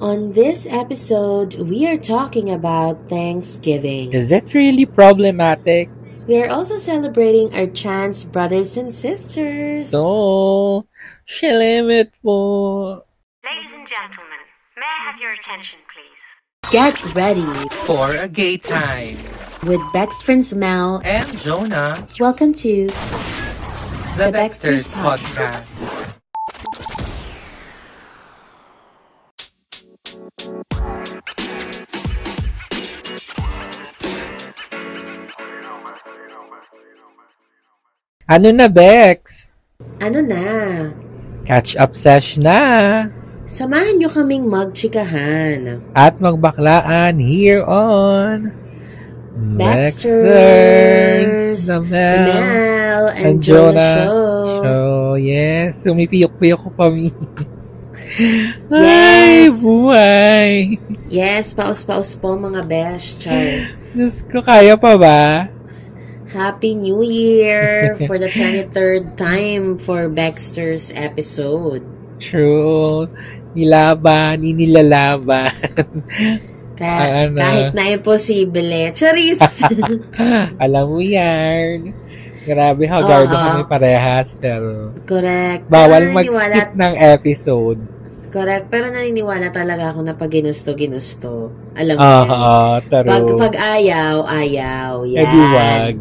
On this episode, we are talking about Thanksgiving. Is it really problematic? We are also celebrating our trans brothers and sisters. So, shilimit po. Ladies and gentlemen, may I have your attention, please? Get ready For a gay time. with Bex friends Mel. And Jonah, Welcome to the, The Baxters Baxters Podcast. Ano na, Bex? Ano na? Catch up sesh na. Samahan nyo kaming magchikahan. At magbaklaan here on Baxters, the The Mel, Mel and, and Jonah, Jonah Show. Show. Yes, sumipiyok-piyok ko pa mi. Yes. Ay, buhay. Yes, paus-paus po mga besh. Char. Diyos ko, kaya pa ba? Happy New Year for the 23rd time for Baxter's episode. True. Nilaban, inilalaban. Kaya, Ano? kahit na imposible. Charis! Alam mo yan. Grabe, hagardo kami parehas, pero Correct. bawal mag-skip ng episode. Correct. Pero naniniwala talaga ako na pag ginusto, ginusto. Alam mo yan. taro. Pag, pag ayaw, ayaw. Yan. Eh, di wag.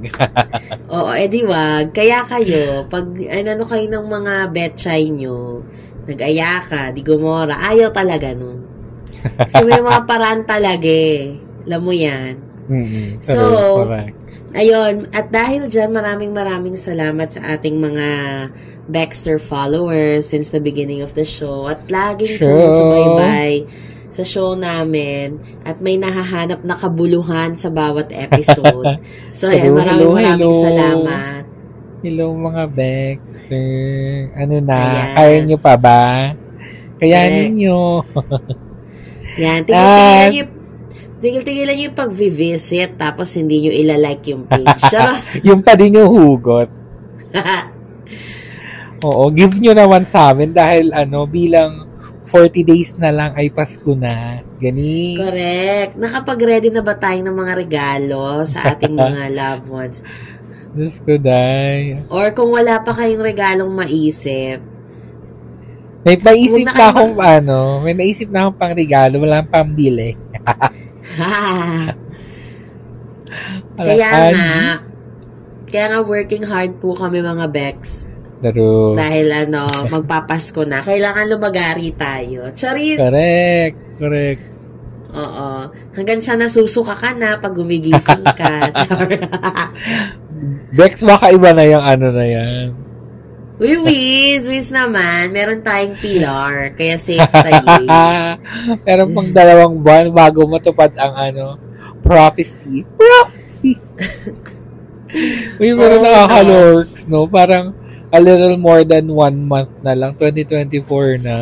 Oo, edi wag. Kaya kayo, pag ano kayo ng mga betchay nyo, nag-aya ka, di gumora, ayaw talaga nun. Kasi may mga paraan talaga eh. Alam mo yan. Mm-mm, So, correct. Ayun, at dahil dyan, maraming maraming salamat sa ating mga Baxter followers since the beginning of the show at laging True. sumusubaybay sa show namin at may nahahanap na kabuluhan sa bawat episode. So, ayan, maraming hello, maraming hello. salamat. Hello mga Baxter. Ano na? Ayan. Kaya nyo pa ba? Kaya ninyo. Yan, tigil-tigilan nyo, tigil-tigilan nyo yung pag-visit tapos hindi nyo ilalike yung page. Charos! yung pa din yung hugot. Oo, give nyo naman sa amin dahil ano, bilang 40 days na lang ay Pasko na. Gani. Correct. Nakapag-ready na ba tayo ng mga regalo sa ating mga loved ones? Diyos ko, day. Or kung wala pa kayong regalong maisip, May Huwag na akong ano, may naisip na akong pang regalo, walang pambili. ha, Wala- kaya Ay, nga, kaya nga working hard po kami mga Bex. True. Dahil ano, magpapasko na. Kailangan lumagari tayo. Charis! Correct. Correct. Oo. Hanggang sa nasusuka ka na pag gumigising ka. Char. Bex, baka iba na yung ano na yan. Uy, Wiz! Wiz naman. Meron tayong pilar. Kaya safe tayo. Meron pang dalawang buwan bago matupad ang ano, prophecy. Prophecy! Uy, meron nakaka-lurks, no? Parang a little more than one month na lang. 2024 na.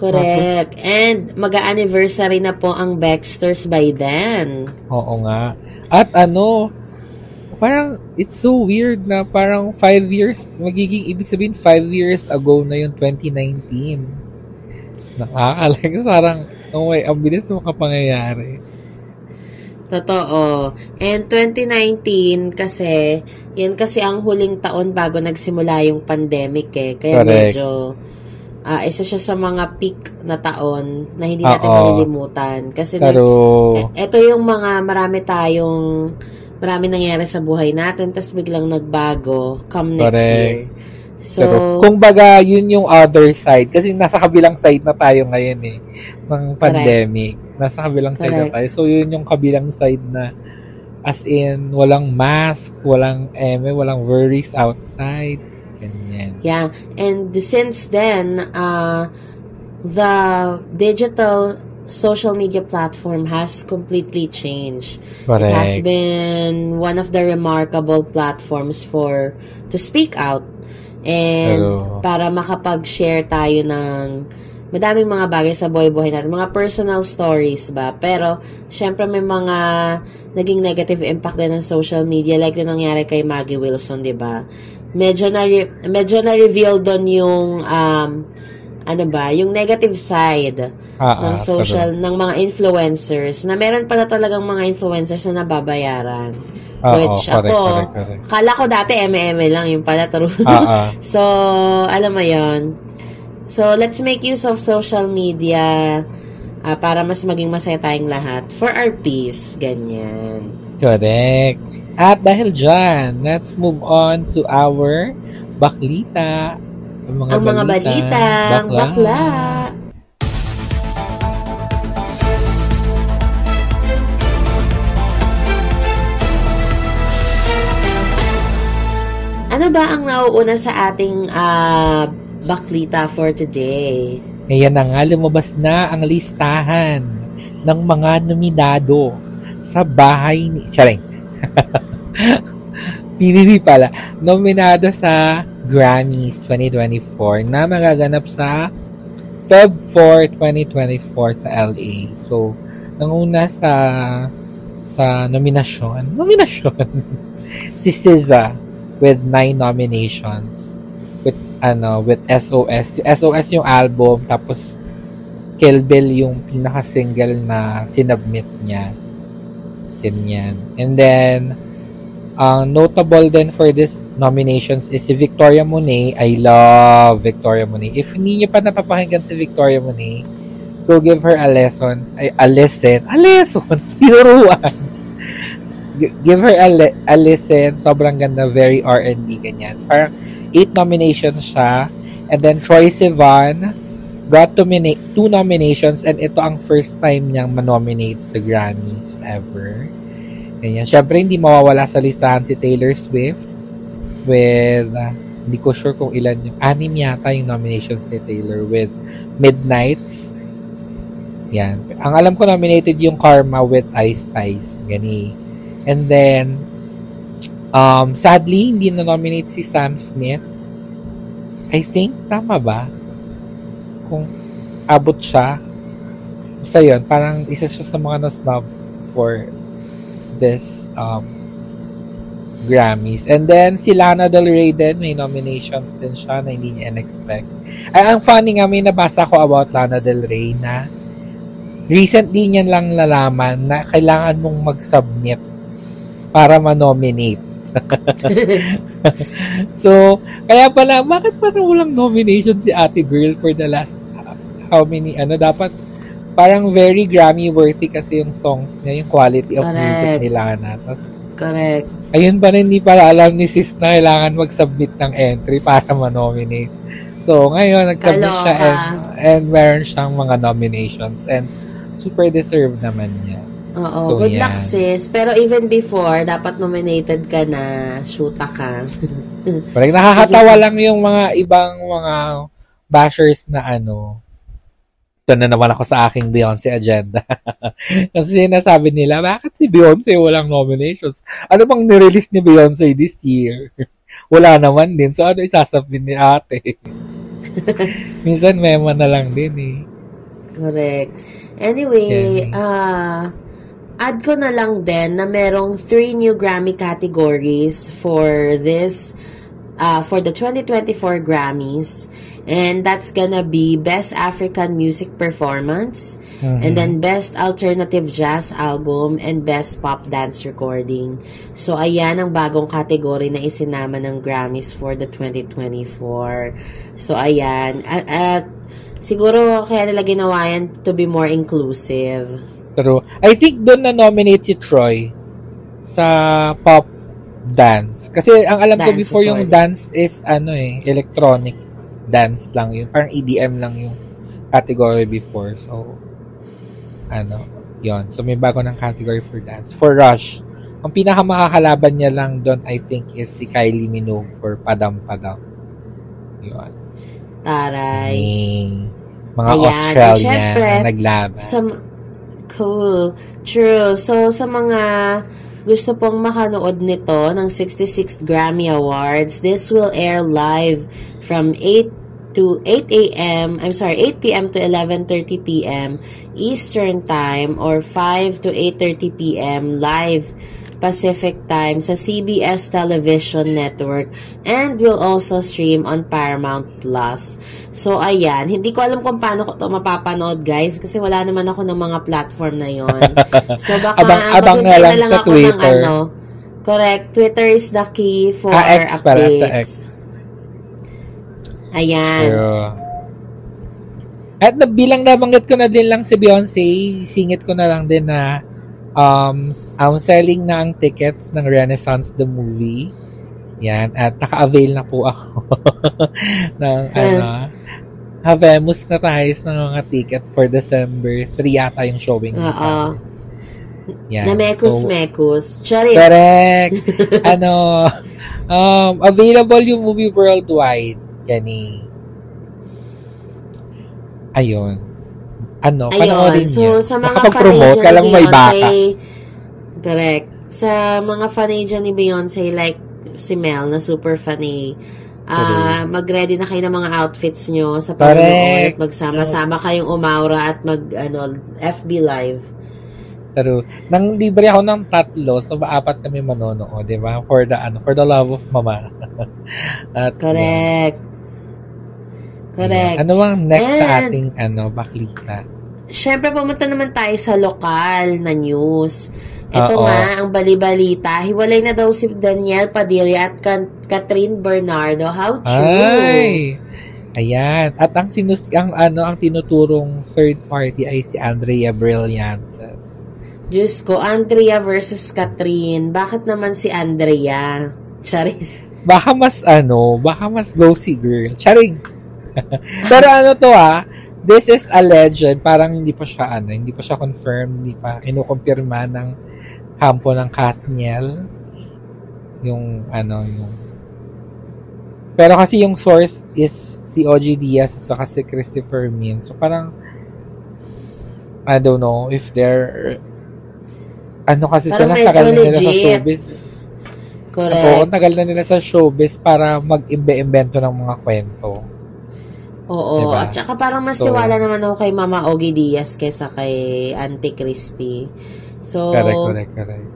Correct. And mag-anniversary na po ang Baxters by then. Oo nga. At ano, parang it's so weird na parang five years, magiging ibig sabihin five years ago na yung 2019. Nakakalang parang, oh my, ang bilis ng mga pangyayari. Totoo. And 2019 kasi, yan kasi ang huling taon bago nagsimula yung pandemic eh. Kaya Correct. medyo, ah isa siya sa mga peak na taon na hindi natin malilimutan. Kasi Pero, e- eto yung mga marami tayong, marami nangyari sa buhay natin, tapos biglang nagbago come next Correct. year. So, pero kung baga, yun yung other side. Kasi nasa kabilang side na tayo ngayon eh. Ng pandemic. Nasa kabilang side na Correct. tayo. So, yun yung kabilang side na as in, walang mask, walang eme, walang worries outside. Ganyan. Yeah, and since then, uh, the digital social media platform has completely changed. It has Correct. been one of the remarkable platforms for to speak out and Pero- para makapag-share tayo ng madaming mga bagay sa buhay-buhay natin, mga personal stories ba. Pero, syempre may mga naging negative impact din ng social media like yung nangyari kay Maggie Wilson, di ba? Medyo na medyo na reveal doon yung um ano ba, yung negative side Ah, ng ah, social, ng mga influencers, na meron pala talagang mga influencers na nababayaran. Oo, Which correct, ako, correct, correct. kala ko dati eme lang yung pala, true. Ah, ah. so, alam mo yon So, let's make use of social media ah, para mas maging masaya tayong lahat for our peace. Ganyan. Correct. At dahil dyan, let's move on to our baklita. Ang mga Ang mga balitang bakla. Ano ba ang nauuna sa ating ah, baklita for today? Ayan na nga, lumabas na ang listahan ng mga nominado sa bahay ni... Charing. PBB pala. Nominado sa Grammys 2024 na magaganap sa Feb 4, 2024 sa LA. So, nanguna sa sa nominasyon. Nominasyon. si SZA with nine nominations with ano with SOS SOS yung album tapos Kill Bill yung pinaka single na sinubmit niya ganyan and then ang notable din for this nominations is si Victoria Monet I love Victoria Monet if hindi niyo pa napapakinggan si Victoria Monet go give her a lesson ay a lesson a lesson tinuruan give her a, le- a listen. Sobrang ganda. Very R&B, ganyan. Parang eight nominations siya. And then Troy Sivan got to nomina- two nominations and ito ang first time niyang manominate sa Grammys ever. Ganyan. Siyempre, hindi mawawala sa listahan si Taylor Swift with, uh, hindi ko sure kung ilan yung, anim yata yung nominations ni Taylor with Midnights. Yan. Ang alam ko nominated yung Karma with Ice Spice. Gani. And then, um, sadly, hindi na-nominate si Sam Smith. I think, tama ba? Kung abot siya. Basta yun, parang isa siya sa mga na-snub for this um, Grammys. And then, si Lana Del Rey din, may nominations din siya na hindi niya in-expect. Ay, ang funny nga, may nabasa ko about Lana Del Rey na recently niyan lang nalaman na kailangan mong mag-submit para ma-nominate. so, kaya pala, bakit parang walang nomination si Ate Girl for the last uh, how many, ano, dapat parang very Grammy worthy kasi yung songs niya, yung quality of Correct. music ni Lana. Tapos, Correct. ayun pa rin, hindi pala alam ni sis na kailangan mag-submit ng entry para ma-nominate. So, ngayon, nag-submit siya Kaloka. and, and meron siyang mga nominations and super deserved naman niya. Oo, So, good yan. luck sis. Pero even before, dapat nominated ka na, shoota ka. Parang nakakatawa lang yung mga ibang mga bashers na ano. Ito na naman ako sa aking Beyonce agenda. Kasi sinasabi nila, bakit si Beyonce walang nominations? Ano bang nirelease ni Beyonce this year? Wala naman din. So ano isasabin ni ate? Minsan mema na lang din eh. Correct. Anyway, Okay. ah add ko na lang din na merong three new Grammy categories for this uh, for the 2024 Grammys. And that's gonna be Best African Music Performance, and then Best Alternative Jazz Album, and Best Pop Dance Recording. So, ayan ang bagong category na isinama ng Grammys for the 2024. So, ayan. At, at siguro kaya nila ginawa yan to be more inclusive. Pero I think doon na nominate si Troy sa pop dance. Kasi ang alam ko Dance before yung recording. dance is ano eh, electronic dance lang yun. Parang EDM lang yung category before. So, ano, yon So, may bago ng category for dance. For Rush, ang pinakamakakalaban niya lang doon, I think, is si Kylie Minogue for Padam Padam. Yun. Taray. May mga Ayan. Australian syempre, na naglaban. Sa, cool. True. So, sa mga gusto pong makanood nito ng 66th Grammy Awards, this will air live from 8 to 8 a.m. I'm sorry, 8 p.m. to 11:30 p.m. Eastern Time or 5 to 8:30 p.m. live Pacific Time sa CBS Television Network and will also stream on Paramount Plus. So, ayan. Hindi ko alam kung paano ko to mapapanood, guys, kasi wala naman ako ng mga platform na yon. So, baka Abang- abang na lang sa ako ng Twitter. ano, correct. Twitter is the key for ah, X para updates. sa X. Ayan. Pero, at na, bilang nabanggit ko na din lang si Beyonce, singit ko na lang din na um, ang selling na ang tickets ng Renaissance the movie. Yan. At naka-avail na po ako ng ano, Habemos na tayo ng mga ticket for December 3 yata yung showing. Oo. Yan. Na So, mekus-mekus. Charis. Correct. ano, um, available yung movie worldwide. Gani. Ayun. Ano, panoorin Ayun. So, niyo. sa mga Nakapag-promote, mo ni may bakas. correct. Sa mga dyan ni Beyonce, like si Mel, na super fanay, ah mag-ready na kayo ng mga outfits nyo sa panonood at magsama-sama kayong umaura at mag, ano, FB Live. Pero, nang libre ako ng tatlo, so maapat kami manonood, di ba? For the, ano, for the love of mama. At, Correct. yan. Correct. Ano bang next sa And- ating, ano, baklita? Siyempre, pumunta naman tayo sa lokal na news. Ito nga, ang balibalita. Hiwalay na daw si Daniel Padilla at Catherine Bernardo. How true? Ay! Ayan. At ang sinus ang ano ang tinuturong third party ay si Andrea Brillantes. Diyos ko, Andrea versus Catherine. Bakit naman si Andrea? Charis. Baka mas ano, baka mas go si girl. Charing. Pero ano to ah, this is a legend. Parang hindi pa siya ano, hindi pa siya confirmed, hindi pa kinukumpirma ng kampo ng Kathniel. Yung ano, yung pero kasi yung source is si OG Diaz at saka si Christopher Min. So parang I don't know if they're ano kasi Parang sila tagal na nila sa legit. showbiz. Oo, Correct. tagal na nila sa showbiz para mag-imbe-imbento ng mga kwento. Oo. Diba? At saka parang mas So- tiwala naman ako kay Mama Ogie Diaz kesa kay Auntie Christy. So, Correct, correct, correct.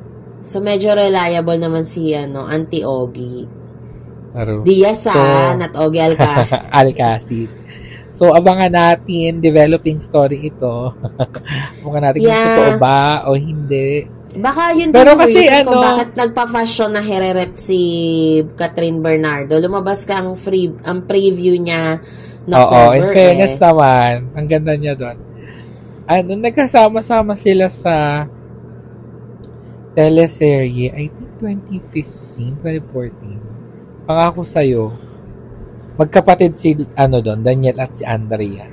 so medyo reliable naman si ano, Auntie Ogie. Pero, Diaz ah, So- not Ogie Alcacid. Alcacid. So, abangan natin, developing story ito. abangan natin kung Yeah. totoo ba o hindi. Baka yun Pero din kasi kung ano- bakit nagpa-fashion na hererep si Catherine Bernardo. Lumabas ka ang free ang preview niya na Oo, cover in fairness eh. naman, ang ganda niya doon. Ano, nagkasama-sama sila sa teleserye, I think 2015, 2014. Pangako sa'yo, magkapatid si, ano doon, Daniel at si Andrea.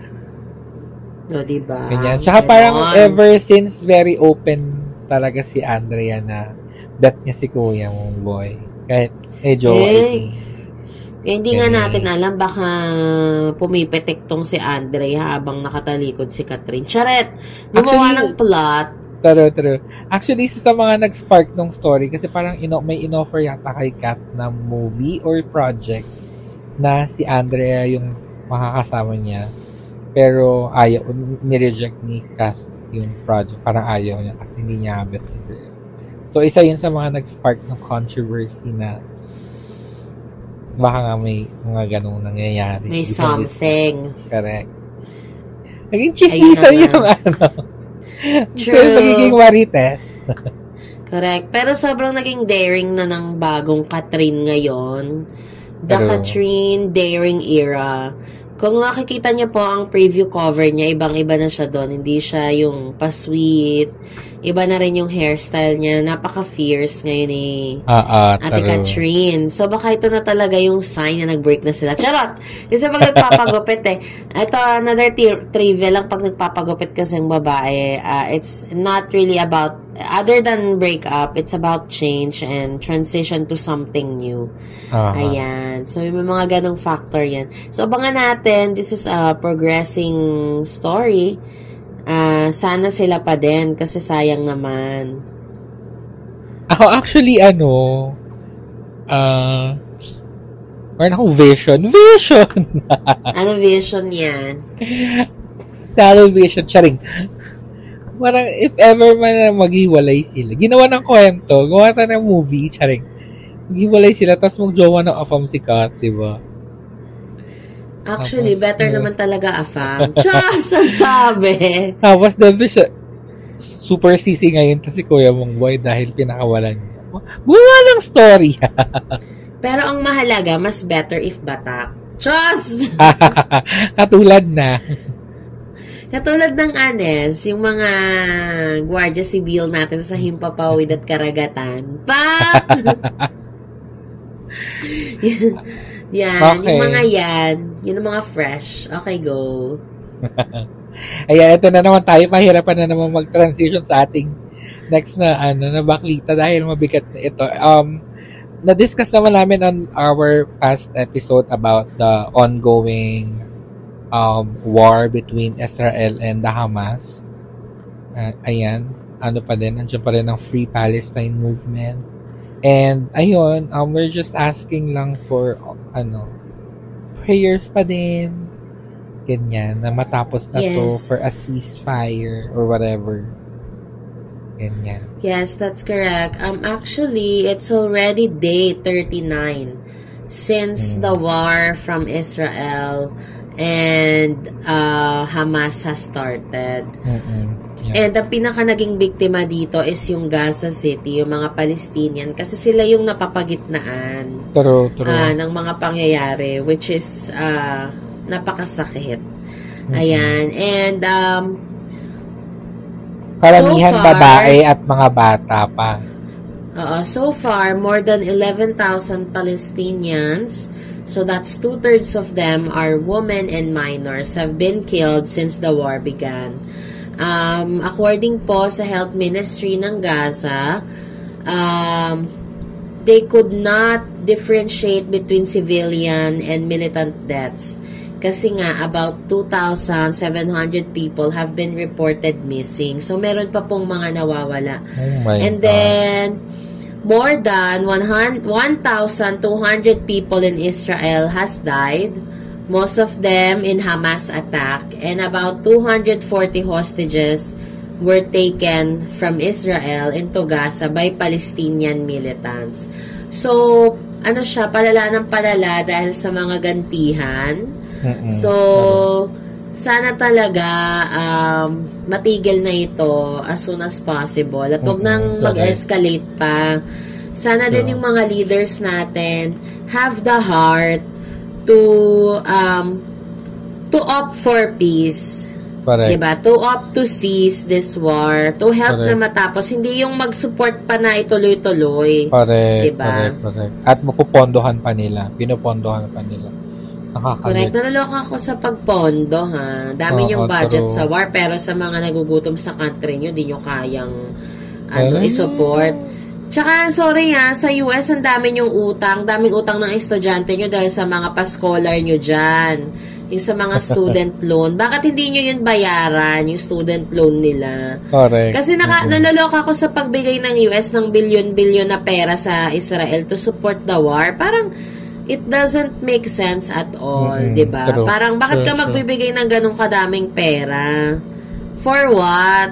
No, diba? Ganyan. Tsaka Ganon. parang ever since very open talaga si Andrea na bet niya si kuya mong boy. Kahit Eh, I think, Eh, hindi nga natin alam, baka pumipitik tong si Andre habang nakatalikod si Catherine. Charet! Gumawa Actually, ng plot. True, true. Actually, isa sa mga nag-spark ng story kasi parang ino may inoffer yata kay Kath na movie or project na si Andrea yung makakasama niya. Pero ayaw, nireject ni Kath yung project. Parang ayaw niya kasi hindi niya habit si girl. So, isa yun sa mga nag-spark ng controversy na baka nga may mga ganong nangyayari. May something. Correct. Naging chismisan Ayun yung ano. So, True. magiging marites. Correct. Pero sobrang naging daring na ng bagong Catherine ngayon. The Pero- Catherine Daring Era. Kung nakikita niyo po ang preview cover niya, ibang-iba na siya doon. Hindi siya yung pa-sweet. Iba na rin yung hairstyle niya. Napaka-fierce ngayon eh. Ah, ah, Ate true. Catherine. So, baka ito na talaga yung sign na nag-break na sila. Charot! Kasi pag nagpapagupit eh. Ito, another ti- trivia lang pag nagpapagupit kasi ang babae. ah, it's not really about, other than breakup, it's about change and transition to something new. Ah, Ayan. So, may mga ganong factor yan. So, abangan natin. This is a progressing story. Ah, sana sila pa din kasi sayang naman. Ako actually, ano, ah, meron akong vision. Vision! Ano vision yan? Television, charing. Parang if ever man maghiwalay sila. Ginawa ng kwento, gawa ta ng movie, charing. Maghiwalay sila, tapos magjowa ng afam si Kat, di ba? Actually, Tapos, better yeah. naman talaga afam. Diyos, ang sabi. Tapos, Debbie siya, super sisi ngayon kasi Kuya mong boy dahil pinakawalan niya. Gumawa ng story. Pero ang mahalaga, mas better if batak. Diyos! Katulad na. Katulad ng Anes, yung mga gwardiya civil natin sa Himpapawid at Karagatan. Pak! Yan, Okay. yung mga yan, yun ang mga fresh. Okay, go. Ayan, ito na naman tayo. Pahirapan na naman mag-transition sa ating next na ano na baklita dahil mabigat na ito. Um, na-discuss naman namin on our past episode about the ongoing um, war between Israel and the Hamas. Uh, ayan, ano pa din, nandiyan pa rin ang Free Palestine movement. And ayun, um, we're just asking lang for ano, prayers pa din. Ganyan, na matapos na to Yes. for a ceasefire or whatever. Ganyan. Yes, that's correct. Um, actually, it's already day 39 since Mm. the war from Israel and uh, Hamas has started. Mm-mm. Yeah. And ang pinaka naging biktima dito is yung Gaza City, yung mga Palestinian, kasi sila yung napapagitnaan True, true. ah, ng mga pangyayari, which is ah, napakasakit. Mm-mm. Ayan. And um, Karamihan so far- babae at mga bata pa. Uh, so far, more than 11,000 Palestinians, so that's two-thirds of them are women and minors, have been killed since the war began. Um, according po sa Health Ministry ng Gaza, um, they could not differentiate between civilian and militant deaths. Kasi nga, about 2,700 people have been reported missing. So, meron pa pong mga nawawala. Oh my And God. then, more than 100 1,200 people in Israel has died. Most of them in Hamas attack. And about 240 hostages were taken from Israel into Gaza by Palestinian militants. So, ano siya, palala ng palala dahil sa mga gantihan. Mm-mm. So, sana talaga um, matigil na ito as soon as possible. At huwag nang mag-escalate pa. Sana din yung mga leaders natin have the heart to um, to opt for peace. Correct. Diba? To opt to cease this war. To help Correct. na matapos. Hindi yung mag-support pa na ituloy-tuloy. Correct, Diba? correct, correct. At mapupondohan pa nila. Pinupondohan pa nila. Correct. Nalaloka ako sa pagpondo, ha? Dami Oo, yung budget true. sa war, pero sa mga nagugutom sa country nyo, di nyo kayang ano, Eh. i-support. Tsaka, sorry ha, sa US, ang dami yung utang. Daming utang ng estudyante nyo dahil sa mga pa-scholar nyo dyan. Yung sa mga student loan. Bakit hindi nyo yun bayaran, yung student loan nila? Correct. Kasi naka, Mm-mm. naloloka ako sa pagbigay ng US ng bilyon-bilyon na pera sa Israel to support the war. Parang, it doesn't make sense at all, Mm-mm. 'di ba? True. Parang bakit True, ka true. magbibigay ng ganong kadaming pera? For what?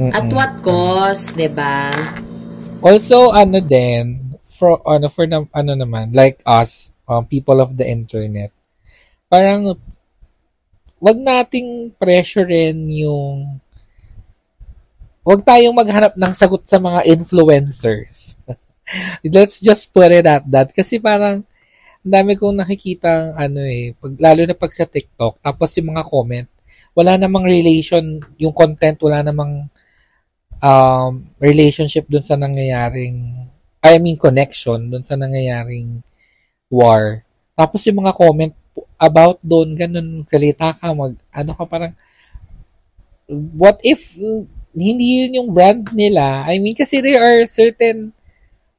At Mm-mm. what cost, 'di ba? Also, ano din, for, ano, for na, ano naman, like us, um, people of the internet, parang, wag nating pressurein yung, wag tayong maghanap ng sagot sa mga influencers. Let's just put it at that. Kasi parang, ang dami kong nakikita ano eh, pag, lalo na pag sa TikTok, tapos yung mga comment, wala namang relation, yung content, wala namang um, relationship dun sa nangyayaring, I mean connection dun sa nangyayaring war. Tapos yung mga comment about doon, ganun, salita ka, mag, ano ka parang, what if hindi yun yung brand nila? I mean, kasi there are certain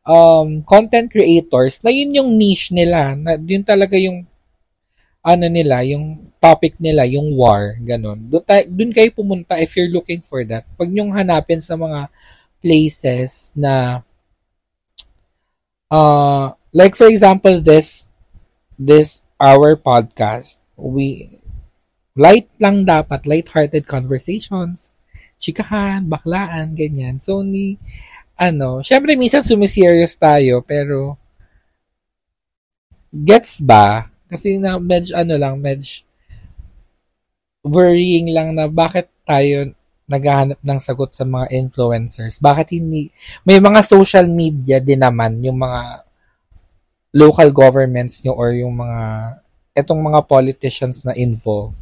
um, content creators na yun yung niche nila, na yun talaga yung ano nila, yung topic nila, yung war, ganun. Doon, tayo, doon kayo pumunta if you're looking for that. Pag nyong hanapin sa mga places na uh, like for example this this our podcast we light lang dapat light-hearted conversations chikahan, baklaan, ganyan. So, ni, ano, syempre minsan sumiserious tayo, pero gets ba? Kasi na medj ano lang, medj worrying lang na bakit tayo naghahanap ng sagot sa mga influencers. Bakit hindi, may mga social media din naman, yung mga local governments nyo or yung mga, etong mga politicians na involved.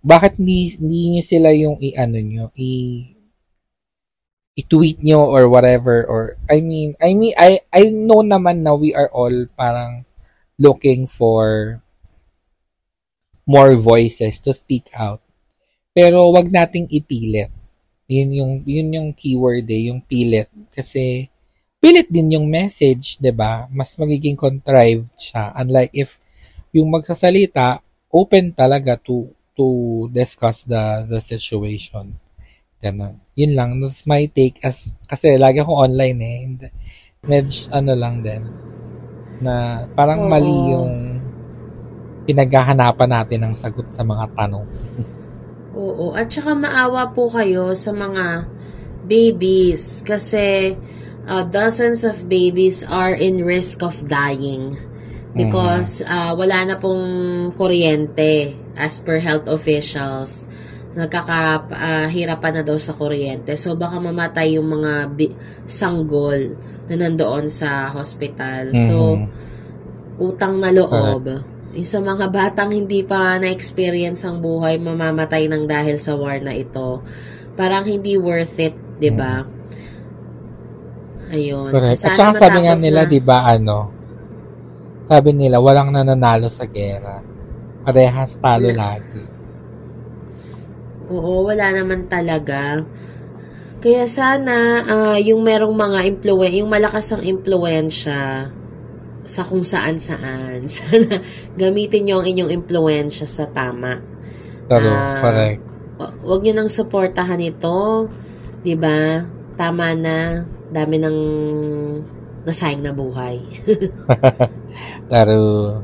Bakit hindi, hindi nyo sila yung i-ano nyo, i i-tweet nyo or whatever or I mean I mean I I know naman na we are all parang looking for more voices to speak out. Pero wag nating ipilit. Yun yung yun yung keyword eh, yung pilit kasi pilit din yung message, 'di ba? Mas magiging contrived siya unlike if yung magsasalita open talaga to to discuss the the situation. Ganon. Yun lang. That's my take as, kasi lagi ako online eh. Medj, ano lang din. Na parang Oo. mali yung pinaghahanapan natin ng sagot sa mga tanong. Oo. At saka maawa po kayo sa mga babies kasi uh, dozens of babies are in risk of dying because mm. uh, wala na pong kuryente as per health officials nagkakahirapan uh, na daw sa kuryente. So, baka mamatay yung mga bi- sanggol na nandoon sa hospital. Mm-hmm. So, utang na loob. Correct. Yung sa mga batang hindi pa na-experience ang buhay, mamamatay ng dahil sa war na ito. Parang hindi worth it, di ba? Ayun. Correct. So, At saka sabi nga nila, na, di ba, ano, sabi nila, walang nananalo sa gera. Parehas talo lagi. Oo, wala naman talaga. Kaya sana uh, yung merong mga influence, yung malakas ang impluensya sa kung saan saan. Sana gamitin niyo ang inyong impluensya sa tama. Taro, uh, correct. Huwag niyo nang suportahan ito. 'Di ba? Tama na. Dami ng nasayang na buhay. Taro.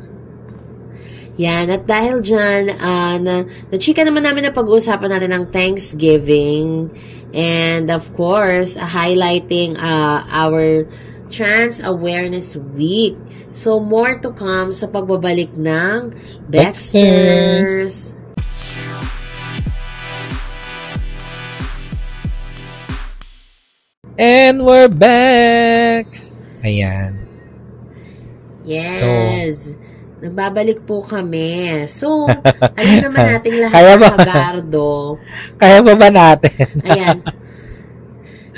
Yan. At dahil dyan, uh, na, na-chika naman namin na pag-uusapan natin ng Thanksgiving. And of course, uh, highlighting uh, our Trans Awareness Week. So, more to come sa pagbabalik ng Bexters. And we're back! Ayan. Yes. So, Nagbabalik po kami. So, alam naman natin lahat Kaya ba? Magardo. Kaya ba ba natin? Ayan.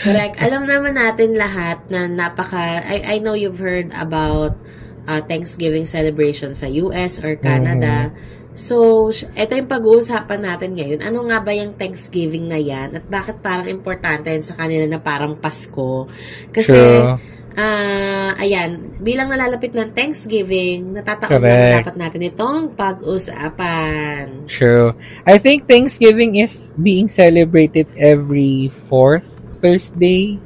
Correct. Alam naman natin lahat na napaka... I, I know you've heard about uh, Thanksgiving celebration sa US or Canada. Mm-hmm. So, ito yung pag-uusapan natin ngayon. Ano nga ba yung Thanksgiving na yan? At bakit parang importante sa kanila na parang Pasko? Kasi... True uh, ayan, bilang nalalapit ng Thanksgiving, natataon na dapat natin itong pag-usapan. True. I think Thanksgiving is being celebrated every fourth Thursday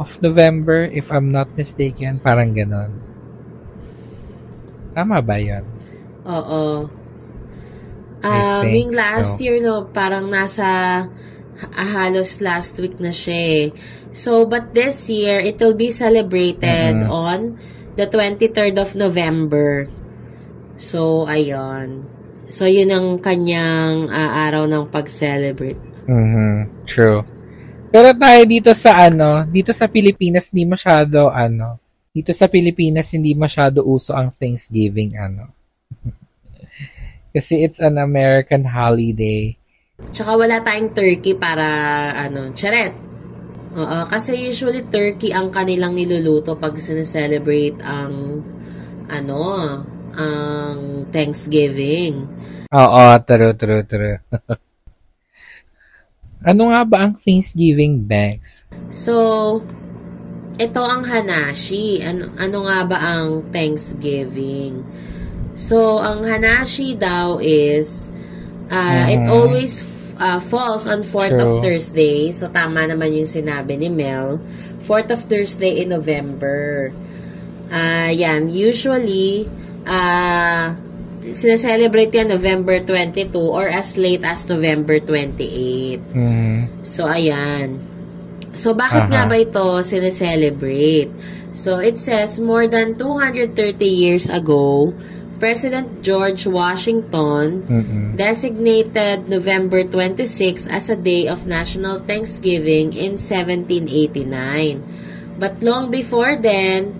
of November, if I'm not mistaken. Parang ganon. Tama ba yan? Oo. Um, yung last so. year, no, parang nasa ah, halos last week na siya eh. So, but this year, it will be celebrated mm-hmm. on the 23rd of November. So, ayun. So, yun ang kanyang uh, araw ng pag-celebrate. Mm-hmm. True. Pero tayo dito sa ano, dito sa Pilipinas, hindi masyado ano, dito sa Pilipinas, hindi masyado uso ang Thanksgiving, ano. Kasi it's an American holiday. Tsaka wala tayong turkey para, ano, charet. Oo, kasi usually turkey ang kanilang niluluto pag sineselebrate ang ano, ang Thanksgiving. Oo, true, true, true. ano nga ba ang Thanksgiving bags? So, ito ang hanashi. Ano, ano nga ba ang Thanksgiving? So, ang hanashi daw is, uh, uh-huh. it mm-hmm. always uh, falls on 4th of Thursday. So, tama naman yung sinabi ni Mel. 4th of Thursday in November. Uh, yan. Usually, uh, sineselebrate yan November 22 or as late as November 28. Mhm. So, ayan. So, bakit Aha. nga ba ito sineselebrate? So, it says, more than 230 years ago, President George Washington Mhm. designated November 26 as a day of national Thanksgiving in 1789. But long before then,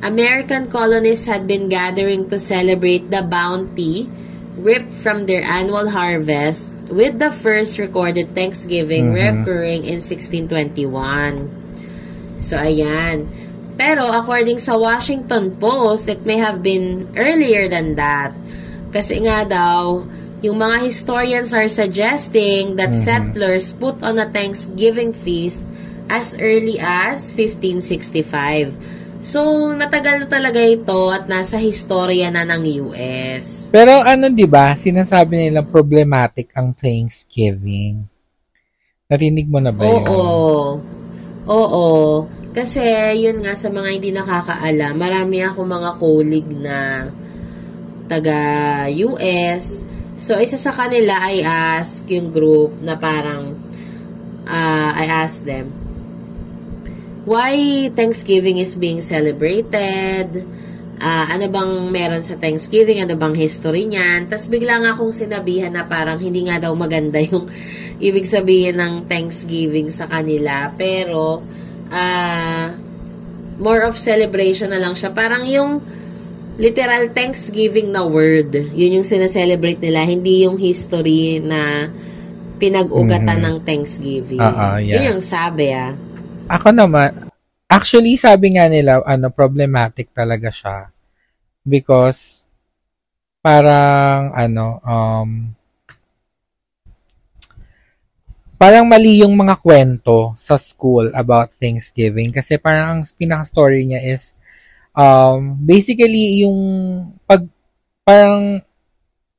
American colonists had been gathering to celebrate the bounty reaped from their annual harvest with the first recorded Thanksgiving Mhm. recurring in 1621. So, ayan. Pero according sa Washington Post, it may have been earlier than that. Kasi nga daw, yung mga historians are suggesting that Mhm. settlers put on a Thanksgiving feast as early as 1565. So, matagal na talaga ito at nasa historia na ng US. Pero ano 'di ba, sinasabi nila problematic ang Thanksgiving. Narinig mo na ba 'yun? Oo. Oo. Kasi, yun nga, sa mga hindi nakakaalam, marami ako mga colleague na taga-US. So, isa sa kanila, I ask yung group na parang, uh, I ask them, why Thanksgiving is being celebrated? Ah, ano bang meron sa Thanksgiving? Ano bang history niyan? Tapos bigla nga akong sinabihan na parang hindi nga daw maganda yung ibig sabihin ng Thanksgiving sa kanila. Pero, ah, more of celebration na lang siya. Parang yung literal Thanksgiving na word. Yun yung sineselebrate nila. Hindi yung history na pinag-ugatan Mhm. ng Thanksgiving. Ah, yeah. Yun yung sabi ah. Ako naman, actually sabi nga nila, ano, problematic talaga siya. Because, parang, ano, um, parang mali yung mga kwento sa school about Thanksgiving. Kasi parang ang pinaka-story niya is, um, basically yung pag, parang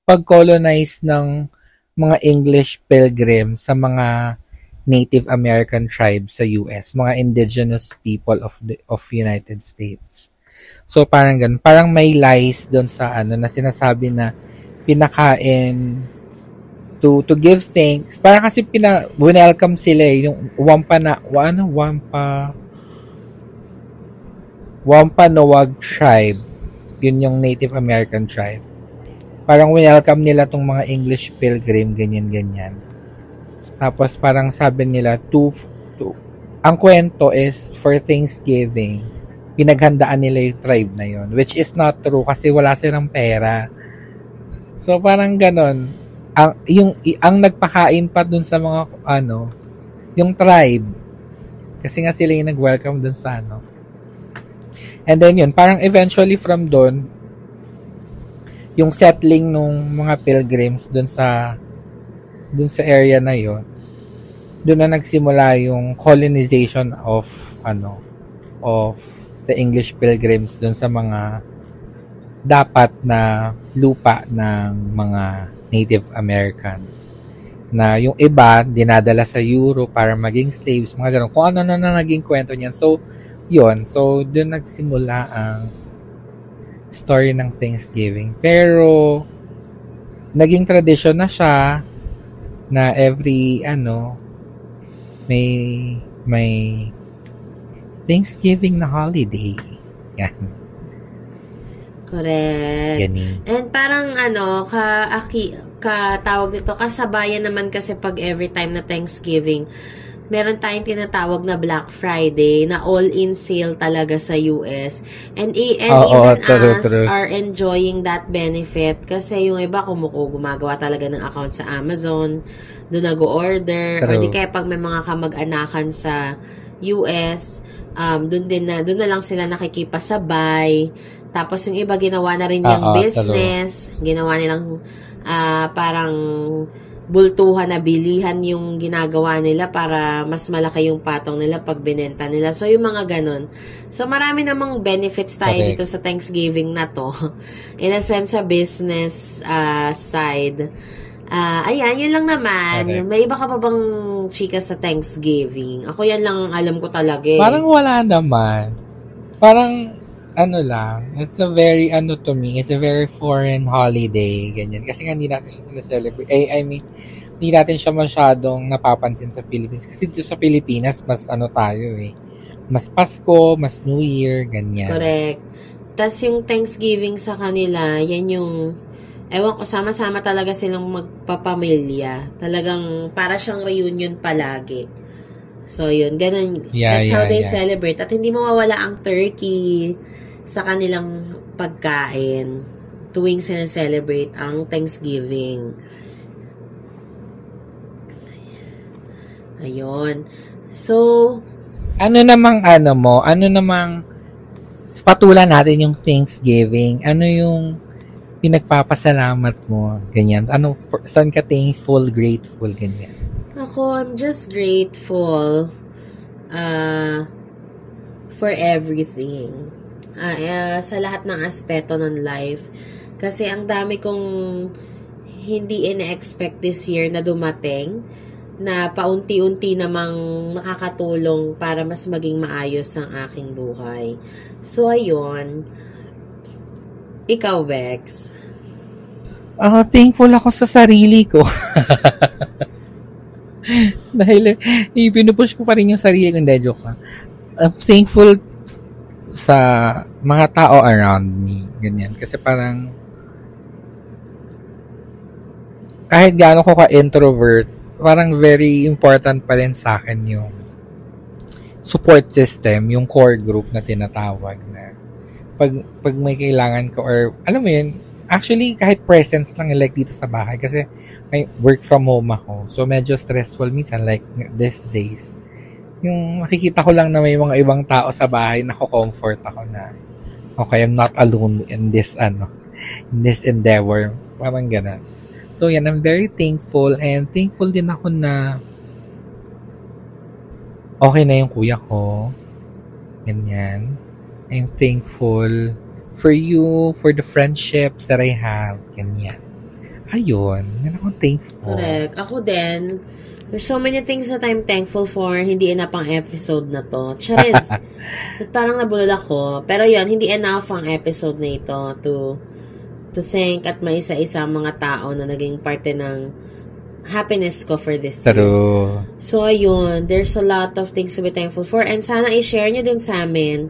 pag-colonize ng mga English pilgrim sa mga Native American tribes sa US, mga indigenous people of the of United States. So parang ganun, parang may lies doon sa ano na sinasabi na pinakain to to give thanks. Parang kasi pina welcome sila eh, yung Wampa na ano Wampa Wampanoag tribe. Yun yung Native American tribe. Parang welcome nila tong mga English pilgrim ganyan-ganyan. Tapos parang sabi nila, to, to, ang kwento is for Thanksgiving, pinaghandaan nila yung tribe na yon which is not true kasi wala silang pera. So parang ganon. Ang, yung, ang nagpakain pa dun sa mga, ano, yung tribe. Kasi nga sila yung nag-welcome dun sa ano. And then yun, parang eventually from doon, yung settling nung mga pilgrims dun sa dun sa area na yon doon na nagsimula yung colonization of ano of the English pilgrims doon sa mga dapat na lupa ng mga Native Americans na yung iba dinadala sa Europe para maging slaves mga ganun kung ano na na naging kwento niyan so yon so doon nagsimula ang story ng Thanksgiving pero naging tradition na siya na every ano may may Thanksgiving na holiday. Yan. Correct. Gani. And parang ano, ka, aki, ka tawag nito, kasabayan naman kasi pag every time na Thanksgiving, meron tayong tinatawag na Black Friday na all-in sale talaga sa US. And, i- and Oo, even true, us true. are enjoying that benefit kasi yung iba kumuko gumagawa talaga ng account sa Amazon, doon nag-order, or True. di kaya pag may mga kamag-anakan sa US, um, doon din na, doon na lang sila nakikipasabay. Tapos yung iba ginawa na rin yung Oo, business, ginawa nilang ah, parang bultuhan na bilihan yung ginagawa nila para mas malaki yung patong nila pag binenta nila. So, yung mga ganun. So, marami namang benefits tayo Correct. dito sa Thanksgiving na to. In a sense, sa business ah, side. Ah, ayan, yun lang naman. Correct. May iba ka pa bang chika sa Thanksgiving? Ako yan lang ang alam ko talaga eh. Parang wala naman. Parang ano lang, it's a very, ano to me, it's a very foreign holiday, ganyan. Kasi nga hindi natin siya sineselebrate. Eh, I mean, hindi natin siya masyadong napapansin sa Philippines. Kasi dito sa Pilipinas, mas ano tayo eh. Mas Pasko, mas New Year, ganyan. Correct. Tapos yung Thanksgiving sa kanila, yan yung, ewan ko, sama-sama talaga silang magpapamilya. Talagang para siyang reunion palagi. So, yun. Ganun. Yeah, That's yeah, how they yeah. celebrate. At hindi mawawala ang turkey sa kanilang pagkain tuwing sineselebrate ang Thanksgiving. Ayun. So, Ano namang ano mo, ano namang patulan natin yung Thanksgiving, ano yung pinagpapasalamat mo, ganyan. Ano, saan ka thankful, grateful, ganyan. Ako, I'm just grateful uh, for everything. Ah, uh, sa lahat ng aspeto ng life. Kasi ang dami kong hindi ina-expect this year na dumating na paunti-unti namang nakakatulong para mas maging maayos ang aking buhay. So, ayun. Ikaw, Bex. Ah, thankful ako sa sarili ko. Dahil eh, pinupush ko pa rin yung sarili ko. Hindi, joke lang. I'm thankful sa mga tao around me. Ganyan. Kasi parang kahit gaano ko ka-introvert, parang very important pa rin sa akin yung support system, yung core group na tinatawag na pag, pag may kailangan ko or alam mo yun, actually kahit presence lang like dito sa bahay kasi may work from home ako. So medyo stressful minsan like these days. Yung makikita ko lang na may mga ibang tao sa bahay na comfort ako na okay, I'm not alone in this ano, in this endeavor. Parang ganun. So yan, I'm very thankful and thankful din ako na okay na yung kuya ko. Ganyan. I'm thankful for you, for the friendships that I have. Ganyan. Ayun. Yan ako thankful. Correct. Ako din, there's so many things that I'm thankful for. Hindi enough ang episode na to. Charis, parang nabulol ako. Pero yun, hindi enough ang episode na ito to to thank at maisa-isa ang mga tao na naging parte ng happiness ko for this year. True. So, ayun, there's a lot of things to be thankful for. And sana i-share nyo din sa amin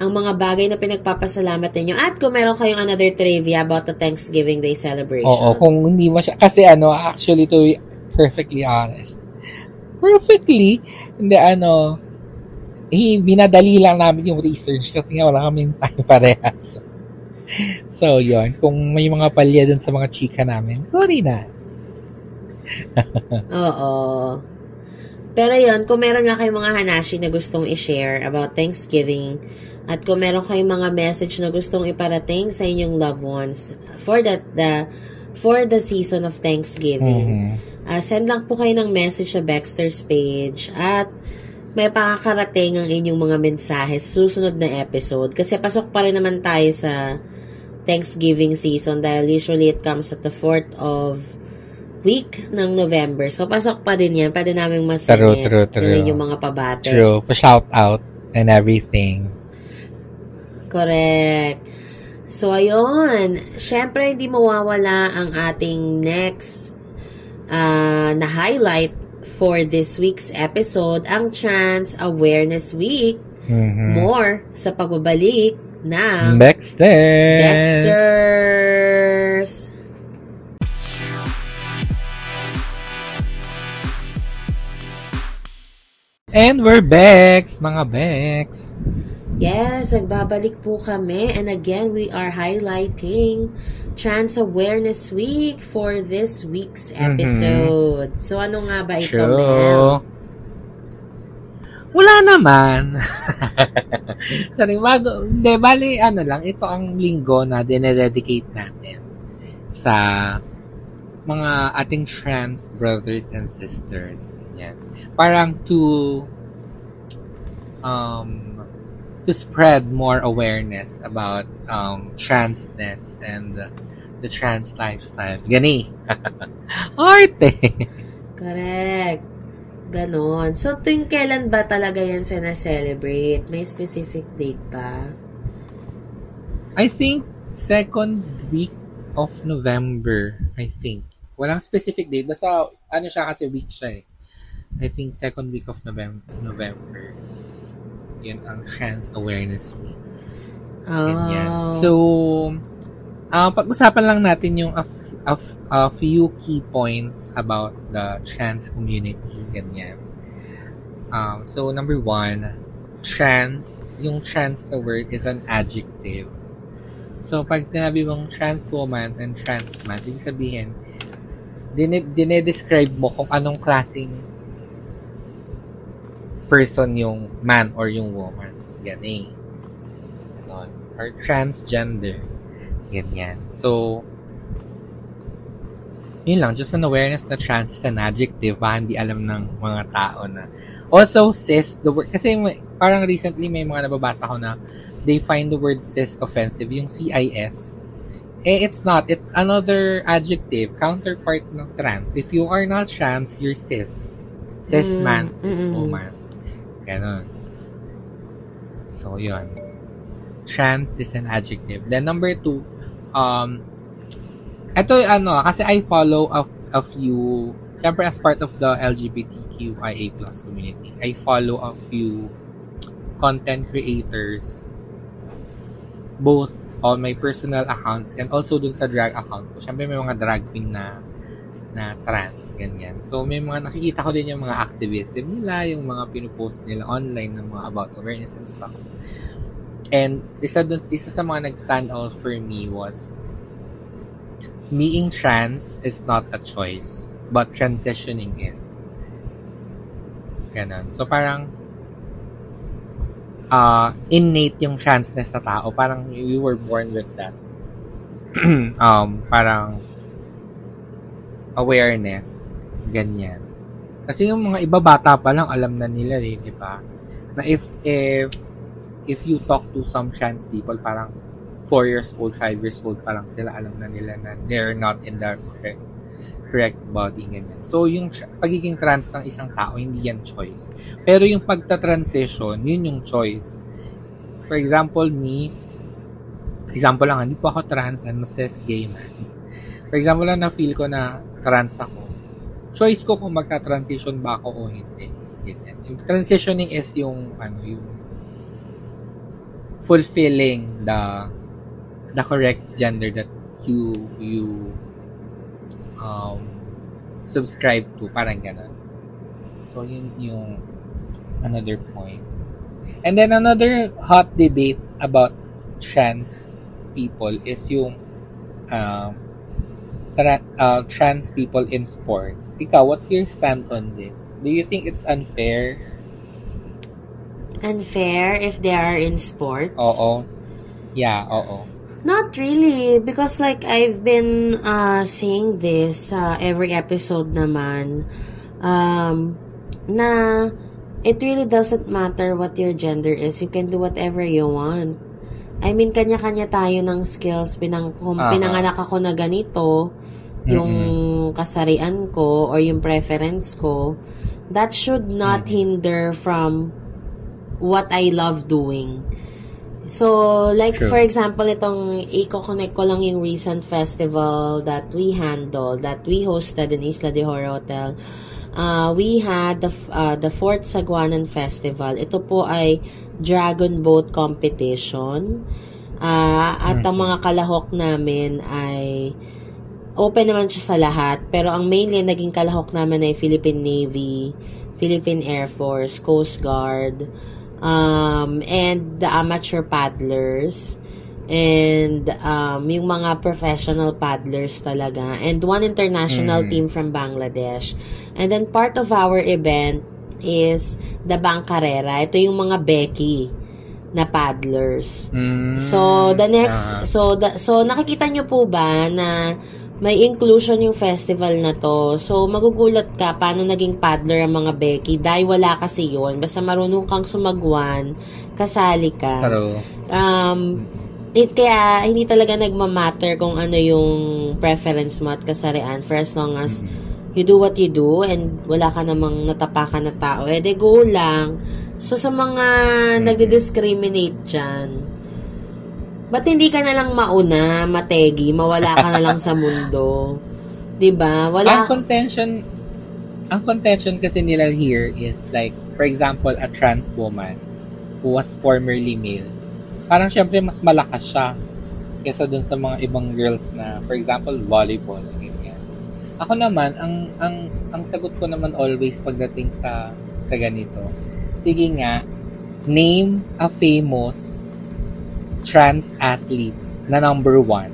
ang mga bagay na pinagpapasalamat ninyo. At kung meron kayong another trivia about the Thanksgiving Day celebration. Oo, kung hindi mo siya, kasi ano, actually to be perfectly honest, perfectly, hindi ano, eh, binadali lang namin yung research kasi nga wala kaming time parehas. So, yun. Kung may mga palya dun sa mga chika namin, sorry na. Oo. Pero yun, kung meron nga kayong mga hanashi na gustong i-share about Thanksgiving, at kung meron kayong mga message na gustong iparating sa inyong loved ones for that the for the season of Thanksgiving, Mhm. uh, send lang po kayo ng message sa Baxter's page at may pakakarating ang inyong mga mensahe sa susunod na episode. Kasi pasok pa rin naman tayo sa Thanksgiving season dahil usually it comes at the 4th of week ng November. So, pasok pa din yan. Pwede namin True, masingit true, true. yung inyong mga pabate. True. For shout out and everything. Correct. So, ayun. Siyempre, hindi mawawala ang ating next uh, na highlight for this week's episode, ang Trans Awareness Week. Mhm. More sa pagbabalik ng Dexter. Dexters. And we're Bex, mga Bex. Yes, nagbabalik po kami. And again, we are highlighting Trans Awareness Week for this week's episode. So, ano nga ba ito? True. Wala naman. Sorry, bago, hindi, bali, ano lang, ito ang linggo na dinededicate natin sa mga ating trans brothers and sisters. Yan. Parang to um to spread more awareness about um transness and the, the trans lifestyle. Gani. Arte. Correct. Ganon. So, tuwing kailan ba talaga yan sinaselebrate? May specific date ba? I think second week of November, I think. Walang specific date. Basta, ano siya kasi week siya eh. I think second week of November. November. Yun ang Trans Awareness Week. Ganyan. Oh. So, ah pag-usapan lang natin yung a, f- a f- a few key points about the trans community. Ganyan. Um, so, number one, trans, yung trans na word is an adjective. So, pag sinabi mong trans woman and trans man, ibig sabihin, dine- dinedescribe mo kung anong klaseng person yung man or yung woman. Ganyan. Ganon. Or transgender. Ganyan. So, yun lang, just an awareness na trans is an adjective, baka hindi alam ng mga tao na. Also, cis, the word, kasi may, parang recently may mga nababasa ko na they find the word cis offensive, yung CIS. Eh, it's not. It's another adjective, counterpart ng trans. If you are not trans, you're cis. Cis Mm, man, cis mm-mm. woman. Ganon. So, yun. Trans is an adjective. Then, number two, um, ito, ano, kasi I follow a, a few, syempre as part of the LGBTQIA plus community, I follow a few content creators both on my personal accounts and also dun sa drag account ko. Syempre may mga drag queen na na trans, ganyan. So, may mga nakikita ko din yung mga activism nila, yung mga pinupost nila online ng mga about awareness and stuff. And isa, dun, isa sa mga nag-stand out for me was being trans is not a choice, but transitioning is. Ganon. So, parang uh, innate yung transness sa tao. Parang we were born with that. um, parang awareness. Ganyan. Kasi yung mga iba bata pa lang, alam na nila eh, di ba? Na if, if, if you talk to some trans people, parang 4 years old, 5 years old pa lang sila, alam na nila na they're not in the correct, correct body, ganyan. So, yung pagiging trans ng isang tao, hindi yan choice. Pero yung pagta-transition, yun yung choice. For example, me, example lang, hindi po ako trans, I'm a cis gay man. For example lang, na-feel ko na trans ako. Choice ko kung magka-transition ba ako o hindi. Ganyan. Yung transitioning is yung, ano, yung fulfilling the the correct gender that you you um subscribe to parang ganun. So yun yung another point. And then another hot debate about trans people is yung um tra- uh, trans people in sports. Ikaw, what's your stand on this? Do you think it's unfair? Unfair if they are in sports? Oo. Yeah, oo. Not really, because like I've been uh, saying this uh, every episode naman, um, na it really doesn't matter what your gender is. You can do whatever you want. I mean, kanya-kanya tayo ng skills. Pinang, kung Aha. pinanganak ako na ganito, yung kasarian ko or yung preference ko, that should not hinder from what I love doing. So, like True. for example, itong i-connect ko lang yung recent festival that we handled, that we hosted in Isla de Oro Hotel. Uh, we had the, uh, the Fort Saguanan Festival. Ito po ay Dragon Boat Competition. Ah, at ang mga kalahok namin ay open naman siya sa lahat. Pero ang mainly naging kalahok naman ay Philippine Navy, Philippine Air Force, Coast Guard, um, and the amateur paddlers. And um, yung mga professional paddlers talaga. And one international Mm. team from Bangladesh. And then part of our event is the Bangkarera. Ito yung mga Becky na paddlers. Mm, So the next ah. so the, so nakikita nyo po ba na may inclusion yung festival na to. So magugulat ka paano naging paddler ang mga Becky dahil wala kasi yon. Basta marunong kang sumagwan, kasali ka. Um it, kaya hindi talaga nagmamatter kung ano yung preference mo at kasarian for as long as you do what you do and wala ka namang natapakan na tao, eh de go lang. So sa mga nagdi-discriminate dyan, Ba't hindi ka na lang mauna, mategi, mawala ka na lang sa mundo? 'Di ba? Ang Wala contention, ang contention kasi nila here is like, for example, a trans woman who was formerly male. Parang syempre mas malakas siya kesa dun sa mga ibang girls na, for example, volleyball, ganyan. Ako naman, ang, ang, ang sagot ko naman always pagdating sa, sa ganito, sige nga, name a famous trans athlete na number one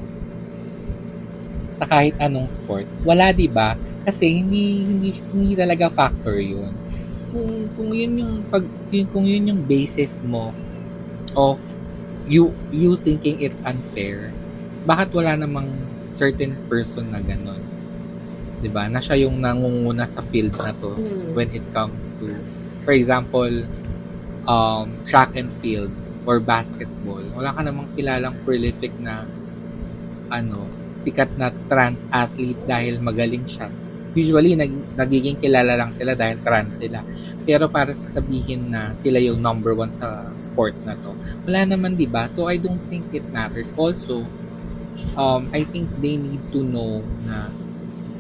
sa kahit anong sport. Wala, di ba? Kasi hindi, hindi, hindi talaga factor yun. Kung, kung yun yung pag, kung yun yung basis mo of you, you thinking it's unfair, bakit wala namang certain person na ganun? 'Di ba? Na siya yung nangunguna sa field na to Hmm. when it comes to, for example, um, track and field or basketball. Wala ka namang kilalang prolific na ano, sikat na trans athlete dahil magaling siya. Usually, nag, nagiging kilala lang sila dahil trans sila. Pero para sasabihin na sila yung number one sa sport na to, wala naman, di ba? So, I don't think it matters. Also, um, I think they need to know na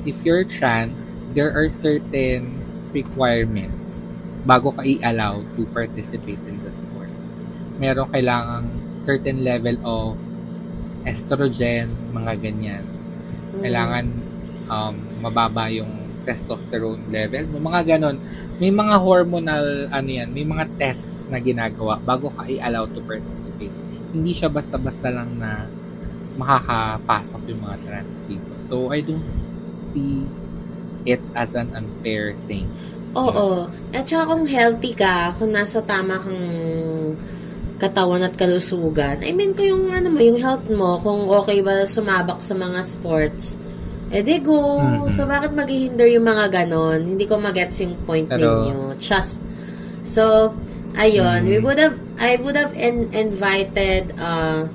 if you're trans, there are certain requirements bago ka i-allow to participate in the sport. Meron kailangang certain level of estrogen, mga ganyan. Mm. Kailangan um, mababa yung testosterone level mo, mga ganon. May mga hormonal, ano yan, may mga tests na ginagawa bago ka i-allow to participate. Hindi siya basta-basta lang na makakapasok yung mga trans people. So, I don't see it as an unfair thing. Oo. At saka kung healthy ka, kung nasa tama kang katawan at kalusugan, I mean, kung yung, ano mo, yung health mo, kung okay ba sumabak sa mga sports, eh di go. Mhm. So, bakit maghihinder yung mga ganon? Hindi ko magets yung point Pero- ninyo. Just, so, ayun, we Mhm. would have, I would have in- invited, uh,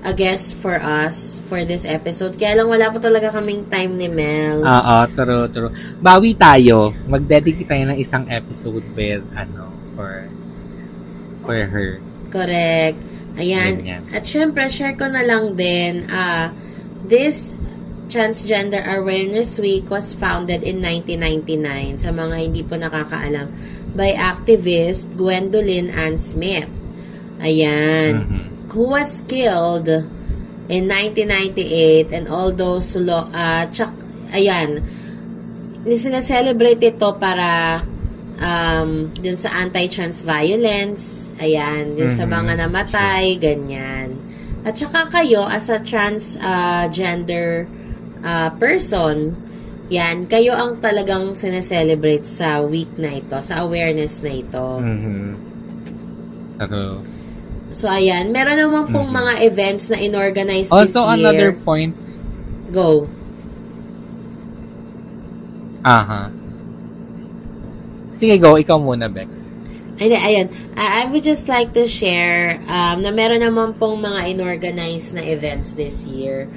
a guest for us for this episode. Kaya lang wala pa talaga kaming time ni Mel. Oo, true, true. Bawi tayo. Mag-dedicate tayo ng isang episode with, ano, for, for her. Correct. Ayan. Ganyan. At syempre, share ko na lang din, ah, this Transgender Awareness Week was founded in 1999 sa mga hindi po nakakaalam by activist Gwendolyn Ann Smith. Ayan. Mhm. Who was killed in 1998 and all those ah, tsak, ayan, sinaselebrate ito para um, dun sa anti-trans violence, ayan, dun sa Mhm. mga namatay, ganyan. At saka kayo, as a transgender uh, person, yan, kayo ang talagang sineselebrate sa week na ito, sa awareness na ito. Mhm. True. So, ayan, meron naman pong Mhm. mga events na inorganize this Also, year. another point, Go. aha. Sige, go. Ikaw muna, Bex. Hindi, ayun. Uh, I would just like to share um, na meron naman pong mga inorganize na events this year.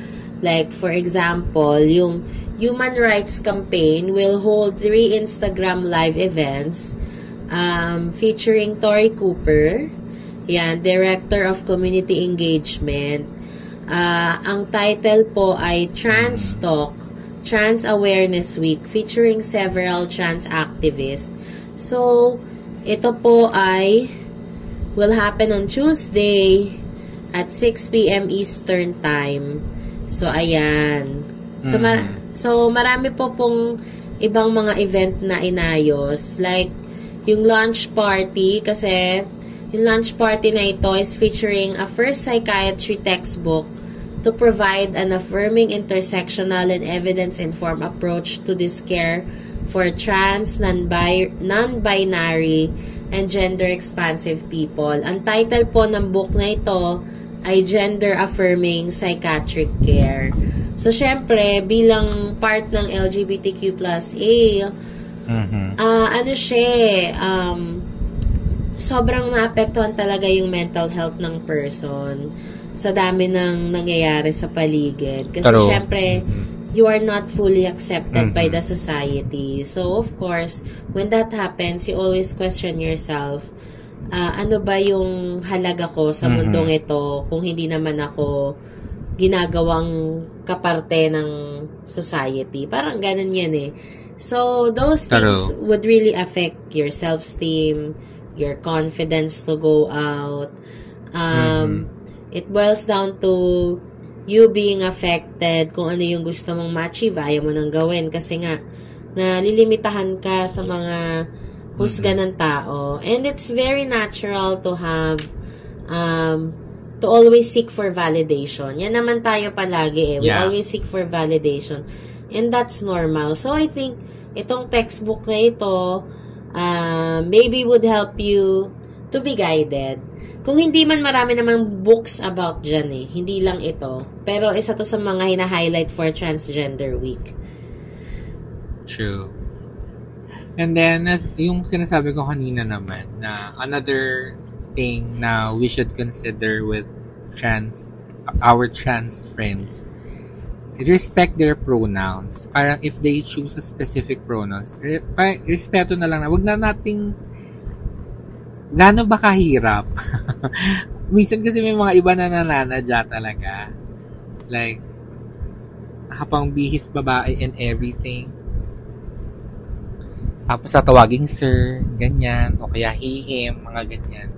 Like, for example, yung Human Rights Campaign will hold three Instagram live events um, featuring Tori Cooper, yan, Director of Community Engagement. Ah, ang title po ay Trans Talk, Trans Awareness Week featuring several trans activists. So, ito po ay will happen on Tuesday at 6 p.m. Eastern Time. So, ayan. So, mar- Mhm. so marami po pong ibang mga event na inayos. Like, yung launch party, kasi yung launch party na ito is featuring a first psychiatry textbook to provide an affirming intersectional and evidence-informed approach to this care for trans, non-bi- non-binary, and gender-expansive people. Ang title po ng book na ito ay Gender-Affirming Psychiatric Care. So, syempre, bilang part ng LGBTQ plus A, Mhm. ah ano siya, eh, um, sobrang naapektuhan talaga yung mental health ng person sa dami ng nangyayari sa paligid. Kasi True. syempre, Mhm. you are not fully accepted by Mhm. the society. So, of course, when that happens, you always question yourself ah, ano ba yung halaga ko sa Mhm. mundong ito kung hindi naman ako ginagawang kaparte ng society. Parang ganun yan eh. So, those things True. would really affect your self-esteem, your confidence to go out. Um, It boils down to you being affected kung ano yung gusto mong ma-achieve, ayaw mo nang gawin. Kasi nga, nalilimitahan ka sa mga husga ng tao. And it's very natural to have um, to always seek for validation. Yan naman tayo palagi eh. We Yeah. always seek for validation. And that's normal. So, I think, itong textbook na ito, uh, maybe would help you to be guided. Kung hindi man marami namang books about dyan eh. Hindi lang ito. Pero isa to sa mga hina-highlight for Transgender Week. True. And then, as, yung sinasabi ko kanina naman, na another thing na we should consider with trans, our trans friends, respect their pronouns. Parang if they choose a specific pronouns, respeto na lang na. Wag na nating gaano ba kahirap? Minsan kasi may mga iba na nananadya talaga. Like, nakapang bihis babae and everything. Tapos tatawaging sir, ganyan, o kaya hihim, mga ganyan.